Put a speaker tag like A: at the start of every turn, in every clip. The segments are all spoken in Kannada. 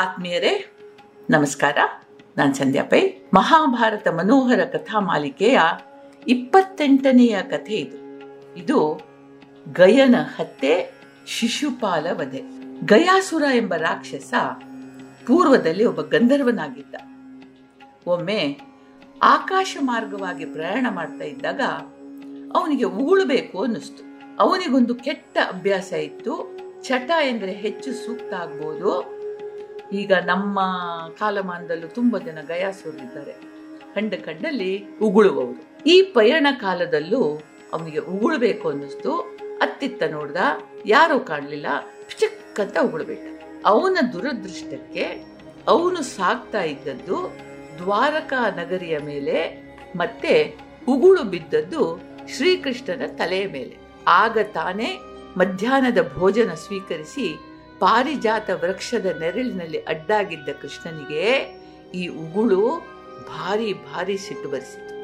A: ಆತ್ಮೀಯರೇ, ನಮಸ್ಕಾರ. ನಾನು ಸಂಧ್ಯಾ ಪೈ. ಮಹಾಭಾರತ ಮನೋಹರ ಕಥಾ ಮಾಲಿಕೆಯ ಇಪ್ಪತ್ತೆಂಟನೆಯ ಕಥೆ ಇದು. ಇದು ಗಯನ ಹತ್ಯೆ, ಶಿಶುಪಾಲ ವಧೆ. ಗಯಾಸುರ ಎಂಬ ರಾಕ್ಷಸ ಪೂರ್ವದಲ್ಲಿ ಒಬ್ಬ ಗಂಧರ್ವನಾಗಿದ್ದ. ಒಮ್ಮೆ ಆಕಾಶ ಮಾರ್ಗವಾಗಿ ಪ್ರಯಾಣ ಮಾಡ್ತಾ ಇದ್ದಾಗ ಅವನಿಗೆ ಉಗುಳಬೇಕು ಅನ್ನಿಸ್ತು. ಅವನಿಗೊಂದು ಕೆಟ್ಟ ಅಭ್ಯಾಸ ಇತ್ತು. ಚಟ ಎಂದರೆ ಹೆಚ್ಚು ಸೂಕ್ತ ಆಗ್ಬೋದು. ಈಗ ನಮ್ಮ ಕಾಲಮಾನದಲ್ಲೂ ತುಂಬ ಜನ ಗಯಾಸುರಿದ್ದಾರೆ ಕಂಡ ಕಂಡಲ್ಲಿ ಉಗುಳುವವರು. ಈ ಪಯಣ ಕಾಲದಲ್ಲೂ ಅವನಿಗೆ ಉಗುಳಬೇಕು ಅನ್ನಿಸ್ತು. ಅತ್ತಿತ್ತ ನೋಡ್ದ ಯಾರೂ ಕಾಣಲಿಲ್ಲ. ಚಿಕ್ಕಂತ ಉಗುಳ್ಬಿಟ್ಟ. ಅವನ ದುರದೃಷ್ಟಕ್ಕೆ ಅವನು ಸಾಕ್ತಾ ಇದ್ದದ್ದು ದ್ವಾರಕಾ ನಗರಿಯ ಮೇಲೆ, ಮತ್ತೆ ಉಗುಳು ಬಿದ್ದದ್ದು ಶ್ರೀಕೃಷ್ಣನ ತಲೆಯ ಮೇಲೆ. ಆಗ ತಾನೇ ಮಧ್ಯಾಹ್ನದ ಭೋಜನ ಸ್ವೀಕರಿಸಿ ಪಾರಿಜಾತ ವೃಕ್ಷದ ನೆರಳಿನಲ್ಲಿ ಅಡ್ಡಾಗಿದ್ದ ಕೃಷ್ಣನಿಗೆ ಈ ಉಗುಳು ಭಾರಿ ಭಾರಿ ಸಿಟ್ಟು ಬರಿಸಿತು.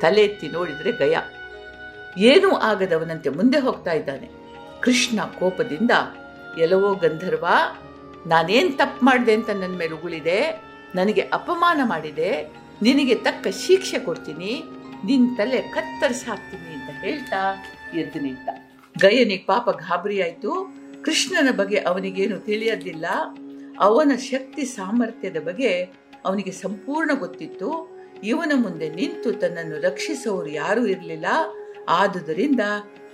A: ತಲೆ ಎತ್ತಿ ನೋಡಿದ್ರೆ ಗಯ. ಏನೂ ಆಗದವನಂತೆ ಮುಂದೆ ಹೋಗ್ತಾ ಇದ್ದಾನೆ. ಕೃಷ್ಣ ಕೋಪದಿಂದ, ಎಲ್ಲವೋ ಗಂಧರ್ವ, ನಾನೇನ್ ತಪ್ಪು ಮಾಡಿದೆ ಅಂತ ನನ್ನ ಮೇಲೆ ಉಗುಳಿದೆ? ನನಗೆ ಅಪಮಾನ ಮಾಡಿದೆ? ನಿನಗೆ ತಕ್ಕ ಶಿಕ್ಷೆ ಕೊಡ್ತೀನಿ? ನಿನ್ ತಲೆ ಕತ್ತರಿಸಿ ಹಾಕ್ತೀನಿ ಅಂತ ಹೇಳ್ತಾ ಎದ್ದು ನಿಂತ. ಗಯನಿಗೆ ಪಾಪ ಗಾಬರಿ ಆಯ್ತು. ಕೃಷ್ಣನ ಬಗ್ಗೆ ಅವನಿಗೇನು ತಿಳಿಯದಿಲ್ಲ ಅವನ ಶಕ್ತಿ ಸಾಮರ್ಥ್ಯದ ಬಗ್ಗೆ ಅವನಿಗೆ ಸಂಪೂರ್ಣ ಗೊತ್ತಿತ್ತು. ಇವನ ಮುಂದೆ ನಿಂತು ತನ್ನನ್ನು ರಕ್ಷಿಸೋರು ಯಾರೂ ಇರಲಿಲ್ಲ. ಆದುದರಿಂದ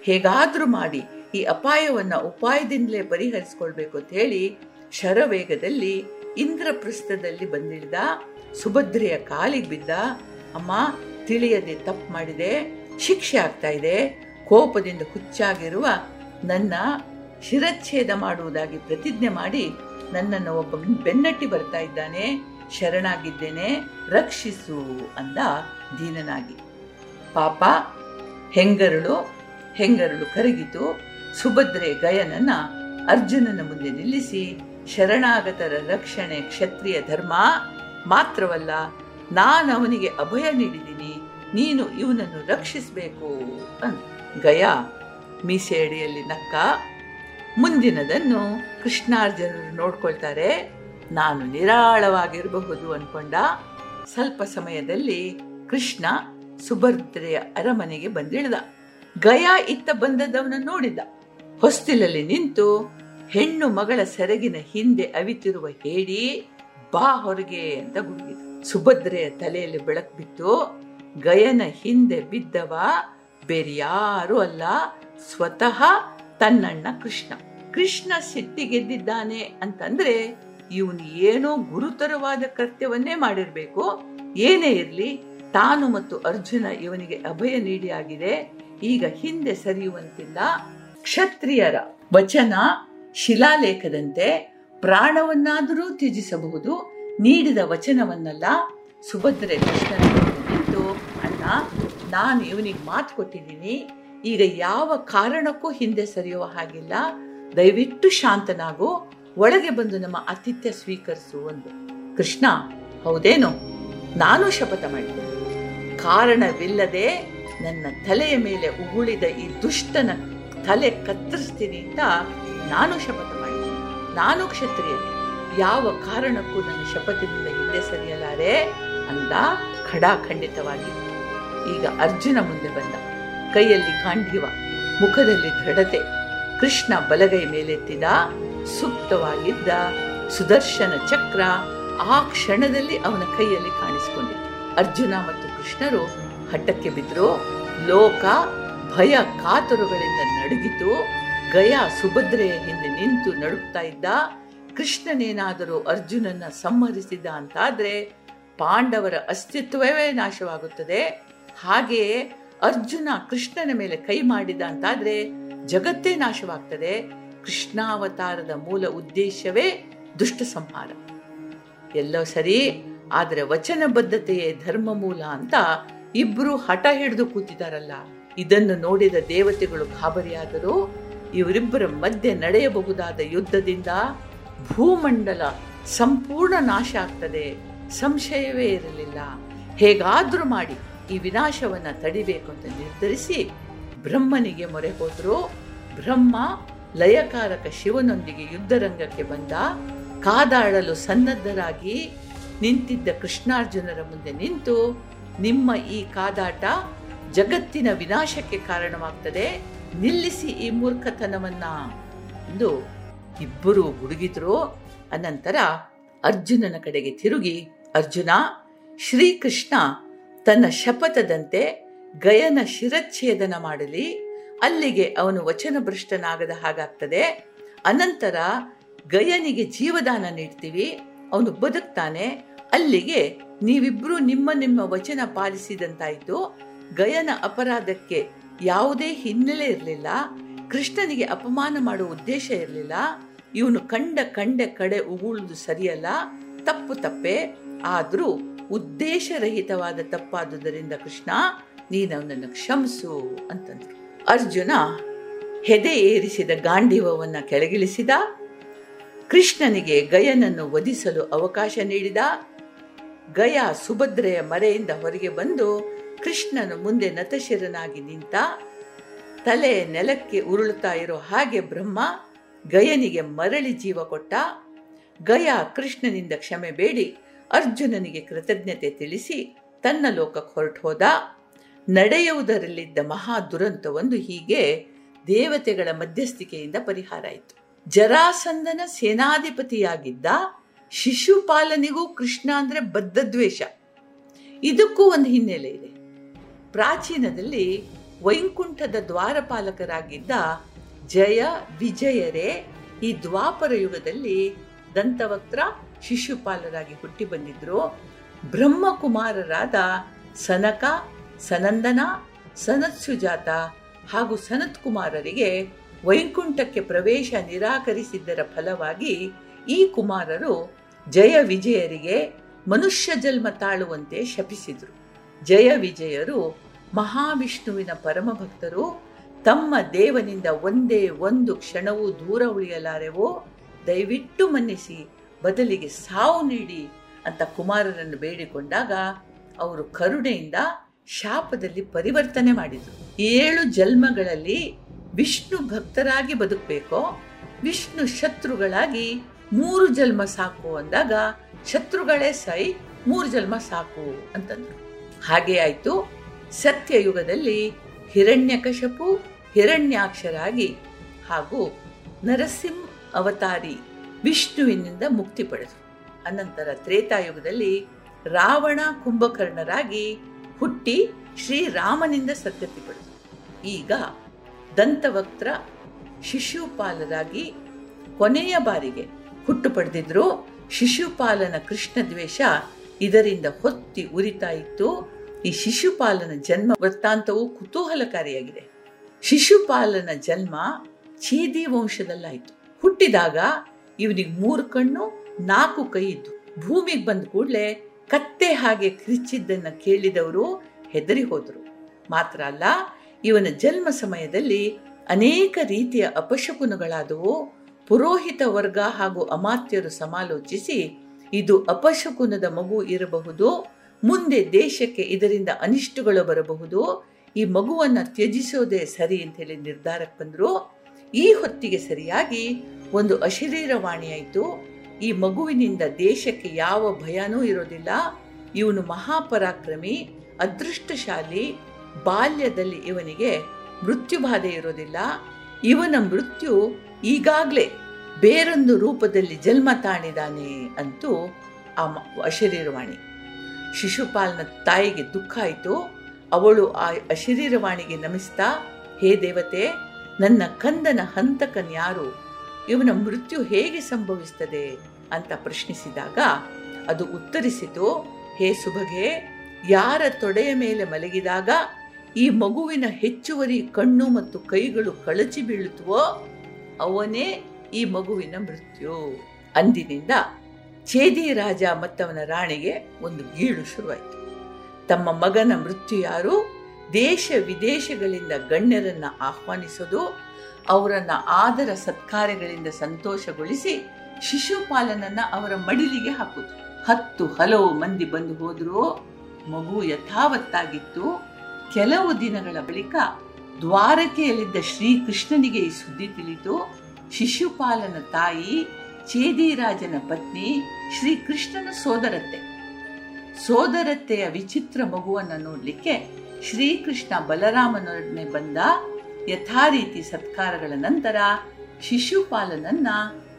A: ಹೇಗಾದರೂ ಮಾಡಿ ಈ ಅಪಾಯವನ್ನ ಉಪಾಯದಿಂದಲೇ ಪರಿಹರಿಸಿಕೊಳ್ಬೇಕು ಅಂತ ಹೇಳಿ ಶರವೇಗದಲ್ಲಿ ಇಂದ್ರಪ್ರಸ್ಥದಲ್ಲಿ ಬಂದಿಳಿದ. ಸುಭದ್ರೆಯ ಕಾಲಿಗೆ ಬಿದ್ದ. ಅಮ್ಮ, ತಿಳಿಯದೆ ತಪ್ಪು ಮಾಡಿದೆ. ಶಿಕ್ಷೆ ಆಗ್ತಾ ಇದೆ. ಕೋಪದಿಂದ ಹುಚ್ಚಾಗಿರುವ ನನ್ನ ಶಿರಚ್ಛೇದ ಮಾಡುವುದಾಗಿ ಪ್ರತಿಜ್ಞೆ ಮಾಡಿ ನನ್ನನ್ನು ಒಬ್ಬ ಬೆನ್ನಟ್ಟಿ ಬರ್ತಾ ಇದ್ದಾನೆ, ಶರಣಾಗಿದ್ದೇನೆ, ರಕ್ಷಿಸು ಅಂದ ದೀನನಾಗಿ. ಪಾಪ, ಹೆಂಗರಳು ಹೆಂಗರಳು ಕರಗಿತು. ಸುಭದ್ರೆ ಗಯನನ್ನ ಅರ್ಜುನನ ಮುಂದೆ ನಿಲ್ಲಿಸಿ, ಶರಣಾಗತರ ರಕ್ಷಣೆ ಕ್ಷತ್ರಿಯ ಧರ್ಮ ಮಾತ್ರವಲ್ಲ, ನಾನು ಅವನಿಗೆ ಅಭಯ ನೀಡಿದ್ದೀನಿ, ನೀನು ಇವನನ್ನು ರಕ್ಷಿಸಬೇಕು ಅಂತ ಗಯ ಮೀಸೆ ಅಡಿಯಲ್ಲಿ ನಕ್ಕ ಮುಂದಿನದನ್ನು ಕೃಷ್ಣಾರ್ಜುನರು ನೋಡ್ಕೊಳ್ತಾರೆ. ನಾನು ನಿರಾಳವಾಗಿರಬಹುದು ಅನ್ಕೊಂಡ ಸ್ವಲ್ಪ ಸಮಯದಲ್ಲಿ ಕೃಷ್ಣ ಸುಭದ್ರೆಯ ಅರಮನೆಗೆ ಬಂದಿಳಿದ. ಗಯಾ ಇತ್ತ ಬಂದದವನ ನೋಡಿದ. ಹೊಸ್ತಿಲಲ್ಲಿ ನಿಂತು ಹೆಣ್ಣು ಮಗಳ ಸೆರಗಿನ ಹಿಂದೆ ಅವಿತಿರುವ ಹೇಡಿ ಬಾ ಹೊರಗೆ ಅಂತ ಗುಡುಗಿದ. ಸುಭದ್ರೆಯ ತಲೆಯಲ್ಲಿ ಬೆಳಕು ಬಿತ್ತು. ಗಯನ ಹಿಂದೆ ಬಿದ್ದವ ಬೇರೆ ಯಾರೂ ಅಲ್ಲ. ಸ್ವತಃ ತನ್ನಣ್ಣ ಕೃಷ್ಣ. ಕೃಷ್ಣ ಸಿಟ್ಟಿಗೆದ್ದಿದ್ದಾನೆ ಅಂತಂದ್ರೆ ಇವನು ಏನೋ ಗುರುತರವಾದ ಕೃತ್ಯವನ್ನೇ ಮಾಡಿರ್ಬೇಕು. ಏನೇ ಇರಲಿ, ತಾನು ಮತ್ತು ಅರ್ಜುನ ಇವನಿಗೆ ಅಭಯ ನೀಡಿ ಆಗಿದೆ. ಈಗ ಹಿಂದೆ ಸರಿಯುವಂತಿಲ್ಲ. ಕ್ಷತ್ರಿಯರ ವಚನ ಶಿಲಾಲೇಖದಂತೆ ಪ್ರಾಣವನ್ನಾದರೂ ತ್ಯಜಿಸಬಹುದು. ನೀಡಿದ ವಚನವನ್ನಲ್ಲ. ಸುಭದ್ರೆ ಕೃಷ್ಣನ ನಿಂತು, ಅಣ್ಣ, ನಾನು ಇವನಿಗೆ ಮಾತು ಕೊಟ್ಟಿದ್ದೀನಿ. ಈಗ ಯಾವ ಕಾರಣಕ್ಕೂ ಹಿಂದೆ ಸರಿಯುವ ಹಾಗಿಲ್ಲ. ದಯವಿಟ್ಟು ಶಾಂತನಾಗು. ಒಳಗೆ ಬಂದು ನಮ್ಮ ಆತಿಥ್ಯ ಸ್ವೀಕರಿಸು ಒಂದು ಕೃಷ್ಣ, ಹೌದೇನು? ನಾನು ಶಪಥ ಮಾಡಿದೆ. ಕಾರಣವಿಲ್ಲದೆ ನನ್ನ ತಲೆಯ ಮೇಲೆ ಉಗುಳಿದ ಈ ದುಷ್ಟನ ತಲೆ ಕತ್ತರಿಸ್ತೀನಿ ಅಂತ ನಾನು ಶಪಥ ಮಾಡಿದೆ. ನಾನು ಕ್ಷತ್ರಿಯ. ಯಾವ ಕಾರಣಕ್ಕೂ ನನ್ನ ಶಪಥದಿಂದ ಹಿಂದೆ ಸರಿಯಲಾರೆ ಅಂದ ಖಡಾಖಂಡಿತವಾಗಿ. ಈಗ ಅರ್ಜುನ ಮುಂದೆ ಬಂದ. ಕೈಯಲ್ಲಿ ಗಾಂಧೀವ ಮುಖದಲ್ಲಿ ದೃಢತೆ, ಕೃಷ್ಣ ಬಲಗೈ ಮೇಲೆತ್ತಿದ ಸುಪ್ತವಾಗಿದ್ದ ಸುದರ್ಶನ ಚಕ್ರ ಆ ಕ್ಷಣದಲ್ಲಿ ಅವನ ಕೈಯಲ್ಲಿ ಕಾಣಿಸಿಕೊಂಡಿತು ಅರ್ಜುನ ಮತ್ತು ಕೃಷ್ಣರು ಹಠಕ್ಕೆ ಬಿದ್ದರು. ಲೋಕ, ಭಯ ಕಾತರುಗಳಿಂದ ನಡುಗಿತು. ಗಯ ಸುಭದ್ರೆಯ ಹಿಂದೆ ನಿಂತು ನಡುಕ್ತಾ ಇದ್ದ. ಕೃಷ್ಣನೇನಾದರೂ ಅರ್ಜುನನ್ನ ಸಂಹರಿಸಿದ ಅಂತಾದ್ರೆ ಪಾಂಡವರ ಅಸ್ತಿತ್ವವೇ ನಾಶವಾಗುತ್ತದೆ. ಹಾಗೆಯೇ ಅರ್ಜುನ ಕೃಷ್ಣನ ಮೇಲೆ ಕೈ ಮಾಡಿದ ಅಂತಾದ್ರೆ ಜಗತ್ತೇ ನಾಶವಾಗ್ತದೆ. ಕೃಷ್ಣಾವತಾರದ ಮೂಲ ಉದ್ದೇಶವೇ ದುಷ್ಟ ಸಂಹಾರ. ಎಲ್ಲೋ ಸರಿ, ಆದರೆ ವಚನಬದ್ಧತೆಯೇ ಧರ್ಮ ಮೂಲ ಅಂತ ಇಬ್ರು ಹಠ ಹಿಡಿದು ಕೂತಿದಾರಲ್ಲ. ಇದನ್ನು ನೋಡಿದ ದೇವತೆಗಳು ಗಾಬರಿಯಾದರೂ ಇವರಿಬ್ಬರ ಮಧ್ಯೆ ನಡೆಯಬಹುದಾದ ಯುದ್ಧದಿಂದ ಭೂಮಂಡಲ ಸಂಪೂರ್ಣ ನಾಶ ಆಗ್ತದೆ. ಸಂಶಯವೇ ಇರಲಿಲ್ಲ. ಹೇಗಾದ್ರೂ ಮಾಡಿ. ಈ ವಿನಾಶವನ್ನ ತಡಿಬೇಕು ಅಂತ ನಿರ್ಧರಿಸಿ ಬ್ರಹ್ಮನಿಗೆ ಮೊರೆ ಹೋದರು. ಬ್ರಹ್ಮ ಲಯಕಾರಕ ಶಿವನೊಂದಿಗೆ ಯುದ್ಧರಂಗಕ್ಕೆ ಬಂದ. ಕಾದಾಡಲು ಸನ್ನದ್ಧರಾಗಿ ನಿಂತಿದ್ದ ಕೃಷ್ಣಾರ್ಜುನರ ಮುಂದೆ ನಿಂತು ನಿಮ್ಮ ಈ ಕಾದಾಟ ಜಗತ್ತಿನ ವಿನಾಶಕ್ಕೆ ಕಾರಣವಾಗ್ತದೆ. ನಿಲ್ಲಿಸಿ ಈ ಮೂರ್ಖತನವನ್ನ ಎಂದು ಇಬ್ಬರು ಹುಡುಗಿದ್ರು ಅನಂತರ ಅರ್ಜುನನ ಕಡೆಗೆ ತಿರುಗಿ, ಅರ್ಜುನ, ಶ್ರೀಕೃಷ್ಣ ತನ್ನ ಶಪಥದಂತೆ ಗಯನ ಶಿರಚ್ಛೇದನ ಮಾಡಲಿ. ಅಲ್ಲಿಗೆ ಅವನು ವಚನಭ್ರಷ್ಟನಾಗದ ಹಾಗಾಗ್ತದೆ. ಅನಂತರ ಗಯನಿಗೆ ಜೀವದಾನ ನೀಡ್ತೀವಿ. ಅವನು ಬದುಕ್ತಾನೆ. ಅಲ್ಲಿಗೆ ನೀವಿಬ್ರು ನಿಮ್ಮ ನಿಮ್ಮ ವಚನ ಪಾಲಿಸಿದಂತಾಯಿತು. ಗಯನ ಅಪರಾಧಕ್ಕೆ ಯಾವುದೇ ಹಿನ್ನೆಲೆ ಇರಲಿಲ್ಲ. ಕೃಷ್ಣನಿಗೆ ಅಪಮಾನ ಮಾಡುವ ಉದ್ದೇಶ ಇರಲಿಲ್ಲ. ಇವನು ಕಂಡ ಕಂಡ ಕಡೆ ಉಗುಳುದು ಸರಿಯಲ್ಲ. ತಪ್ಪು ತಪ್ಪೆ. ಆದರೂ ಉದ್ದೇಶರಹಿತವಾದ ತಪ್ಪಾದುದರಿಂದ ಕೃಷ್ಣ, ನೀನು ಅವನನ್ನು ಕ್ಷಮಿಸು ಅಂತಂದ್ರು. ಅರ್ಜುನ ಹೆದೆ ಏರಿಸಿದ ಗಾಂಡೀವವನ್ನ ಕೆಳಗಿಳಿಸಿದ. ಕೃಷ್ಣನಿಗೆ ಗಯನನ್ನು ವಧಿಸಲು ಅವಕಾಶ ನೀಡಿದ. ಗಯ ಸುಭದ್ರೆಯ ಮರೆಯಿಂದ ಹೊರಗೆ ಬಂದು ಕೃಷ್ಣನು ಮುಂದೆ ನತಶಿರನಾಗಿ ನಿಂತ. ತಲೆ ನೆಲಕ್ಕೆ ಉರುಳುತ್ತಾ ಇರೋ ಹಾಗೆ ಬ್ರಹ್ಮ ಗಯನಿಗೆ ಮರಳಿ ಜೀವ ಕೊಟ್ಟ. ಗಯ ಕೃಷ್ಣನಿಂದ ಕ್ಷಮೆ ಬೇಡಿ ಅರ್ಜುನನಿಗೆ ಕೃತಜ್ಞತೆ ತಿಳಿಸಿ ತನ್ನ ಲೋಕಕ್ಕೆ ಹೊರಟು ಹೋದ ನಡೆಯುವುದರಲ್ಲಿದ್ದ ಮಹಾ ದುರಂತವೊಂದು ಹೀಗೆ ದೇವತೆಗಳ ಮಧ್ಯಸ್ಥಿಕೆಯಿಂದ ಪರಿಹಾರ ಆಯಿತು. ಜರಾಸಂದನ ಸೇನಾಧಿಪತಿಯಾಗಿದ್ದ ಶಿಶುಪಾಲನಿಗೂ ಕೃಷ್ಣ ಅಂದ್ರೆ ಬದ್ಧದ್ವೇಷ. ಇದಕ್ಕೂ ಒಂದು ಹಿನ್ನೆಲೆ ಇದೆ. ಪ್ರಾಚೀನದಲ್ಲಿ ವೈಕುಂಠದ ದ್ವಾರಪಾಲಕರಾಗಿದ್ದ ಜಯ ವಿಜಯರೇ ಈ ದ್ವಾಪರ ಯುಗದಲ್ಲಿ ದಂತವಕ್ತ್ರ ಶಿಶುಪಾಲರಾಗಿ ಹುಟ್ಟಿ ಬಂದಿದ್ರು. ಬ್ರಹ್ಮಕುಮಾರರಾದ ಸನಕ, ಸನಂದನ ಸನತ್ಸುಜಾತ ಹಾಗೂ ಸನತ್ ಕುಮಾರರಿಗೆ ವೈಕುಂಠಕ್ಕೆ ಪ್ರವೇಶ ನಿರಾಕರಿಸಿದ್ದರ ಫಲವಾಗಿ ಈ ಕುಮಾರರು ಜಯ ವಿಜಯರಿಗೆ ಮನುಷ್ಯ ಜನ್ಮ ತಾಳುವಂತೆ ಶಪಿಸಿದರು. ಜಯ ವಿಜಯರು ಮಹಾವಿಷ್ಣುವಿನ ಪರಮಭಕ್ತರು ತಮ್ಮ ದೇವನಿಂದ ಒಂದೇ ಒಂದು ಕ್ಷಣವೂ ದೂರ ಉಳಿಯಲಾರೆವೋ ದಯವಿಟ್ಟು ಮನ್ನಿಸಿ, ಬದಲಿಗೆ ಸಾವು ನೀಡಿ ಅಂತ ಕುಮಾರರನ್ನು ಬೇಡಿಕೊಂಡಾಗ ಅವರು ಕರುಣೆಯಿಂದ ಶಾಪದಲ್ಲಿ ಪರಿವರ್ತನೆ ಮಾಡಿದರು. ಏಳು ಜನ್ಮಗಳಲ್ಲಿ ವಿಷ್ಣು ಭಕ್ತರಾಗಿ ಬದುಕಬೇಕೋ, ವಿಷ್ಣು ಶತ್ರುಗಳಾಗಿ ಮೂರು ಜನ್ಮ ಸಾಕು ಅಂದಾಗ, ಶತ್ರುಗಳೇ ಸೈ, ಮೂರು ಜನ್ಮ ಸಾಕು ಅಂತಂದ್ರು. ಹಾಗೆ ಆಯಿತು. ಸತ್ಯಯುಗದಲ್ಲಿ ಹಿರಣ್ಯಕಶಪು, ಹಿರಣ್ಯಾಕ್ಷರಾಗಿ ಹಾಗೂ ನರಸಿಂಹ ಅವತಾರಿ ವಿಷ್ಣುವಿನಿಂದ ಮುಕ್ತಿ ಪಡೆದರು ಅನಂತರ ತ್ರೇತಾಯುಗದಲ್ಲಿ ರಾವಣ ಕುಂಭಕರ್ಣರಾಗಿ ಹುಟ್ಟಿ ಶ್ರೀರಾಮನಿಂದ ಸತ್ಯತಿ ಪಡೆದರು ಈಗ ದಂತವಕ್ತ್ರ ಶಿಶುಪಾಲರಾಗಿ ಕೊನೆಯ ಬಾರಿಗೆ ಹುಟ್ಟು ಪಡೆದಿದ್ರು ಶಿಶುಪಾಲನ ಕೃಷ್ಣ ದ್ವೇಷ ಇದರಿಂದ ಹೊತ್ತಿ ಉರಿತಾ ಇತ್ತು. ಈ ಶಿಶುಪಾಲನ ಜನ್ಮ ವೃತ್ತಾಂತವು ಕುತೂಹಲಕಾರಿಯಾಗಿದೆ. ಶಿಶುಪಾಲನ ಜನ್ಮ ಛೇದಿ ವಂಶದಲ್ಲಾಯಿತು. ಹುಟ್ಟಿದಾಗ ಇವನಿಗೆ ಮೂರು ಕಣ್ಣು, ನಾಲ್ಕು ಕೈ ಇದ್ದು. ಭೂಮಿಗೆ ಬಂದ ಕೂಡಲೇ ಕತ್ತೆ ಹಾಗೆ ಕ್ರಿಚ್ಚಿದ್ದನ್ನು ಕೇಳಿದವರು ಹೆದರಿ ಹೋದರು. ಮಾತ್ರ ಅಲ್ಲ, ಇವನ ಜನ್ಮ ಸಮಯದಲ್ಲಿ ಅನೇಕ ರೀತಿಯ ಅಪಶಕುನಗಳಾದವು. ಪುರೋಹಿತ ವರ್ಗ ಹಾಗೂ ಅಮಾತ್ಯರು ಸಮಾಲೋಚಿಸಿ, ಇದು ಅಪಶಕುನದ ಮಗು ಇರಬಹುದು, ಮುಂದೆ ದೇಶಕ್ಕೆ ಇದರಿಂದ ಅನಿಷ್ಟಗಳು ಬರಬಹುದು, ಈ ಮಗುವನ್ನ ತ್ಯಜಿಸೋದೇ ಸರಿ ಅಂತ ಹೇಳಿ ನಿರ್ಧಾರಕ್ಕೆ ಬಂದ್ರು. ಈ ಹೊತ್ತಿಗೆ ಸರಿಯಾಗಿ ಒಂದು ಅಶರೀರವಾಣಿಯಾಯಿತು ಈ ಮಗುವಿನಿಂದ ದೇಶಕ್ಕೆ ಯಾವ ಭಯನೂ ಇರೋದಿಲ್ಲ. ಇವನು ಮಹಾಪರಾಕ್ರಮಿ, ಅದೃಷ್ಟಶಾಲಿ, ಬಾಲ್ಯದಲ್ಲಿ ಇವನಿಗೆ ಮೃತ್ಯುಬಾಧೆ ಇರೋದಿಲ್ಲ. ಇವನ ಮೃತ್ಯು ಈಗಾಗಲೇ ಬೇರೊಂದು ರೂಪದಲ್ಲಿ ಜನ್ಮ ತಾಣಿದಾನೆ ಅಂತೂ ಆ ಅಶರೀರವಾಣಿ ಶಿಶುಪಾಲ್ನ ತಾಯಿಗೆ ದುಃಖ ಆಯಿತು. ಅವಳು ಆ ಅಶರೀರವಾಣಿಗೆ ನಮಿಸ್ತಾ, ಹೇ ದೇವತೆ ನನ್ನ ಕಂದನ ಹಂತಕನ್ಯಾರು, ಇವನ ಮೃತ್ಯು ಹೇಗೆ ಸಂಭವಿಸ್ತದೆ ಅಂತ ಪ್ರಶ್ನಿಸಿದಾಗ, ಅದು ಉತ್ತರಿಸಿತು, ಹೇ ಸುಭಗೆ, ಯಾರ ತೊಡೆಯ ಮೇಲೆ ಮಲಗಿದಾಗ ಈ ಮಗುವಿನ ಹೆಚ್ಚುವರಿ ಕಣ್ಣು ಮತ್ತು ಕೈಗಳು ಕಳಚಿ ಬೀಳುತ್ತವೋ, ಅವನೇ ಈ ಮಗುವಿನ ಮೃತ್ಯು. ಅಂದಿನಿಂದ ಛೇದಿ ರಾಜ ಮತ್ತವನ ರಾಣಿಗೆ ಒಂದು ಗೀಳು ಶುರುವಾಯಿತು. ತಮ್ಮ ಮಗನ ಮೃತ್ಯು ಯಾರು? ದೇಶ ವಿದೇಶಗಳಿಂದ ಗಣ್ಯರನ್ನ ಆಹ್ವಾನಿಸೋದು, ಅವರನ್ನ ಆದರ ಸತ್ಕಾರ್ಯಗಳಿಂದ ಸಂತೋಷಗೊಳಿಸಿ ಶಿಶುಪಾಲನನ್ನ ಅವರ ಮಡಿಲಿಗೆ ಹಾಕುದು. ಹತ್ತು ಹಲವು ಮಂದಿ ಬಂದು ಹೋದ್ರು ಮಗು ಯಥಾವತ್ತಾಗಿತ್ತು. ಕೆಲವು ದಿನಗಳ ಬಳಿಕ ದ್ವಾರಕೆಯಲ್ಲಿದ್ದ ಶ್ರೀಕೃಷ್ಣನಿಗೆ ಈ ಸುದ್ದಿ ತಿಳಿತು. ಶಿಶುಪಾಲನ ತಾಯಿ ಚೇದಿರಾಜನ ಪತ್ನಿ ಶ್ರೀಕೃಷ್ಣನ ಸೋದರತ್ತೆ. ಸೋದರತ್ತೆಯ ವಿಚಿತ್ರ ಮಗುವನ್ನು ನೋಡಲಿಕ್ಕೆ ಶ್ರೀಕೃಷ್ಣ ಬಲರಾಮನೊಡನೆ ಬಂದ ಯಥಾರೀತಿ ಸತ್ಕಾರಗಳ ನಂತರ ಶಿಶುಪಾಲನನ್ನ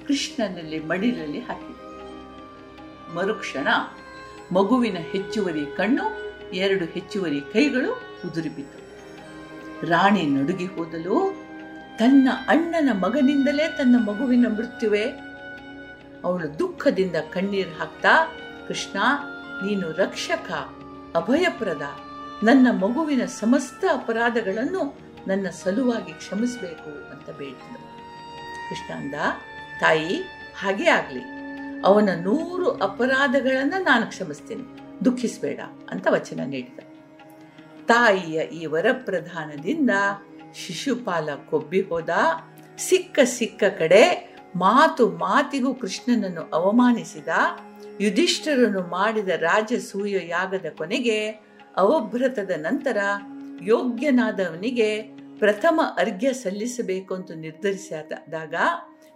A: ಕೃಷ್ಣನಲ್ಲಿ ಮಡಿಲಲ್ಲಿ ಹಾಕಿ ಮರುಕ್ಷಣ ಮಗುವಿನ ಹೆಚ್ಚುವರಿ ಕಣ್ಣು, ಎರಡು ಹೆಚ್ಚುವರಿ ಕೈಗಳು ಉದುರಿಬಿದ್ದವು ರಾಣಿ ನಡುಗಿ ಹೋದಲು ತನ್ನ ಅಣ್ಣನ ಮಗನಿಂದಲೇ ತನ್ನ ಮಗುವಿನ ಮೃತ್ಯುವೆ. ಅವಳು ದುಃಖದಿಂದ ಕಣ್ಣೀರು ಹಾಕ್ತಾ, ಕೃಷ್ಣ, ನೀನು ರಕ್ಷಕ, ಅಭಯಪ್ರದ ನನ್ನ ಮಗುವಿನ ಸಮಸ್ತ ಅಪರಾಧಗಳನ್ನು ನನ್ನ ಸಲುವಾಗಿ ಕ್ಷಮಿಸಬೇಕು ಅಂತ ಬೇಡಿದ್ರು. ಕೃಷ್ಣ ಅಂದ ತಾಯಿ, ಹಾಗೇ ಆಗ್ಲಿ. ಅವನ ನೂರು ಅಪರಾಧಗಳನ್ನು ನಾನು ಕ್ಷಮಿಸ್ತೇನೆ. ದುಃಖಿಸಬೇಡ ಅಂತ ವಚನ ನೀಡಿದ. ತಾಯಿಯ ಈ ವರಪ್ರಧಾನದಿಂದ ಶಿಶುಪಾಲ ಕೊಬ್ಬಿ ಹೋದ. ಸಿಕ್ಕ ಸಿಕ್ಕ ಕಡೆ ಮಾತು ಮಾತಿಗೂ ಕೃಷ್ಣನನ್ನು ಅವಮಾನಿಸಿದ. ಯುಧಿಷ್ಠರನ್ನು ಮಾಡಿದ ರಾಜಸೂಯ ಯಾಗದ ಕೊನೆಗೆ ಅವಭೃತದ ನಂತರ ಯೋಗ್ಯನಾದವನಿಗೆ ಪ್ರಥಮ ಅರ್ಘ್ಯ ಸಲ್ಲಿಸಬೇಕು ಅಂತ ನಿರ್ಧರಿಸಿದಾಗ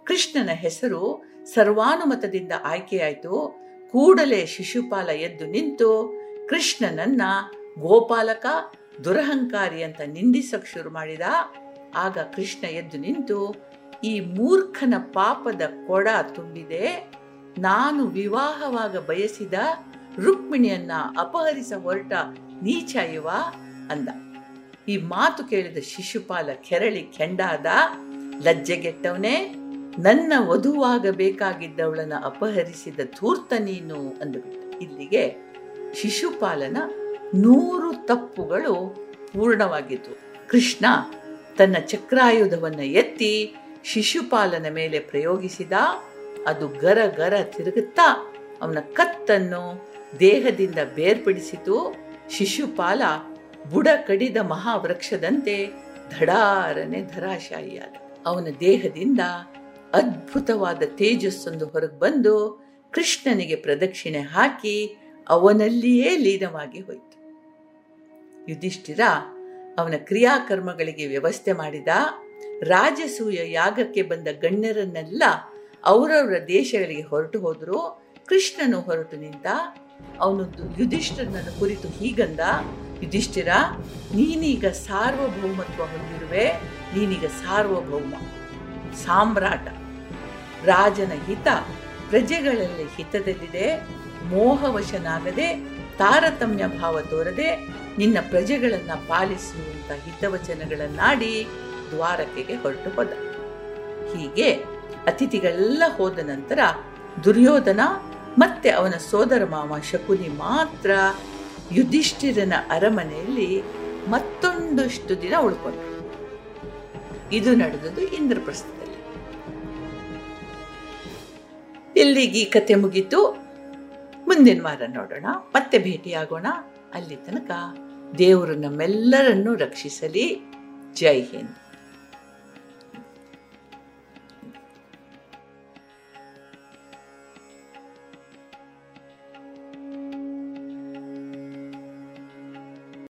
A: ಕೃಷ್ಣನ ಹೆಸರು ಸರ್ವಾನುಮತದಿಂದ ಆಯ್ಕೆಯಾಯಿತು. ಕೂಡಲೇ ಶಿಶುಪಾಲ ಎದ್ದು ನಿಂತು ಕೃಷ್ಣನನ್ನ ಗೋಪಾಲಕ, ದುರಹಂಕಾರಿ ಅಂತ ನಿಂದಿಸಕ್ಕೆ ಶುರು ಮಾಡಿದ. ಆಗ ಕೃಷ್ಣ ಎದ್ದು ನಿಂತು, ಈ ಮೂರ್ಖನ ಪಾಪದ ಕೊಡ ತುಂಬಿದೆ. ನಾನು ವಿವಾಹವಾಗ ಬಯಸಿದ ರುಕ್ಮಿಣಿಯನ್ನ ಅಪಹರಿಸ ಹೊರಟ ನೀಚ ಇವ ಅಂದ. ಈ ಮಾತು ಕೇಳಿದ ಶಿಶುಪಾಲ ಕೆರಳಿ ಕೆಂಡಾದ, ಲಜ್ಜೆಗೆಟ್ಟವನೇ, ನನ್ನ ವಧುವಾಗಬೇಕಾಗಿದ್ದವಳನ್ನ ಅಪಹರಿಸಿದ ಧೂರ್ತ ನೀನು ಅಂದುಬಿಟ್ಟು ಇಲ್ಲಿಗೆ ಶಿಶುಪಾಲನ ನೂರು ತಪ್ಪುಗಳು ಪೂರ್ಣವಾಗಿತ್ತು ಕೃಷ್ಣ ತನ್ನ ಚಕ್ರಾಯುಧವನ್ನು ಎತ್ತಿ ಶಿಶುಪಾಲನ ಮೇಲೆ ಪ್ರಯೋಗಿಸಿದ, ಅದು ಗರ ಗರ ತಿರುಗುತ್ತಾ ಅವನ ಕತ್ತನ್ನು ದೇಹದಿಂದ ಬೇರ್ಪಡಿಸಿತು. ಶಿಶುಪಾಲ ಬುಡ ಕಡಿದ ಮಹಾವೃಕ್ಷದಂತೆ ಧಡಾರನೆ ಧರಾಶಾಯಿಯಾದ. ಅವನ ದೇಹದಿಂದ ಅದ್ಭುತವಾದ ತೇಜಸ್ಸೊಂದು ಹೊರಗೆ ಬಂದು ಕೃಷ್ಣನಿಗೆ ಪ್ರದಕ್ಷಿಣೆ ಹಾಕಿ ಅವನಲ್ಲಿಯೇ ಲೀನವಾಗಿ ಹೋಯಿತು. ಯುಧಿಷ್ಠಿರ ಅವನ ಕ್ರಿಯಾಕರ್ಮಗಳಿಗೆ ವ್ಯವಸ್ಥೆ ಮಾಡಿದ ರಾಜಸೂಯ ಯಾಗಕ್ಕೆ ಬಂದ ಗಣ್ಯರನ್ನೆಲ್ಲ ಅವರವರ ದೇಶಗಳಿಗೆ ಹೊರಟು ಹೋದರೂ ಕೃಷ್ಣನು ಹೊರಟು ನಿಂತ ಅವನು ಯುಧಿಷ್ಠಿರನ ಕುರಿತು ಹೀಗಂದ, ಯುಧಿಷ್ಠಿರ, ನೀನೀಗ ಸಾರ್ವಭೌಮತ್ವ ಹೊಂದಿರುವೆ, ನೀನೀಗ ಸಾರ್ವಭೌಮ, ಸಾಮ್ರಾಟ. ರಾಜನ ಹಿತ ಪ್ರಜೆಗಳಲ್ಲಿ ಹಿತದಲ್ಲಿದೆ, ಮೋಹವಶನಾಗದೆ, ತಾರತಮ್ಯ ಭಾವ ತೋರದೆ, ನಿನ್ನ ಪ್ರಜೆಗಳನ್ನ ಪಾಲಿಸುವಂಥ ಹಿತವಚನಗಳನ್ನಾಡಿ ದ್ವಾರಕೆಗೆ ಹೊರಟು ಹೋದ. ಹೀಗೆ ಅತಿಥಿಗಳೆಲ್ಲ ಹೋದ ನಂತರ ದುರ್ಯೋಧನ ಮತ್ತೆ ಅವನ ಸೋದರ ಮಾಮ ಶಕುನಿ ಮಾತ್ರ ಯುಧಿಷ್ಠಿರನ ಅರಮನೆಯಲ್ಲಿ ಮತ್ತೊಂದಷ್ಟು ದಿನ ಉಳ್ಕೊಂಡ್ರು. ಇದು ನಡೆದದ್ದು ಇಂದ್ರಪ್ರಸ್ಥದಲ್ಲಿ. ಇಲ್ಲಿಗೆ ಈ ಕತೆ ಮುಗೀತು. ಮುಂದಿನ ವಾರ ನೋಡೋಣ, ಮತ್ತೆ ಭೇಟಿಯಾಗೋಣ. ಅಲ್ಲಿ ತನಕ ದೇವರು ನಮ್ಮೆಲ್ಲರನ್ನೂ ರಕ್ಷಿಸಲಿ. ಜೈ ಹಿಂದ್.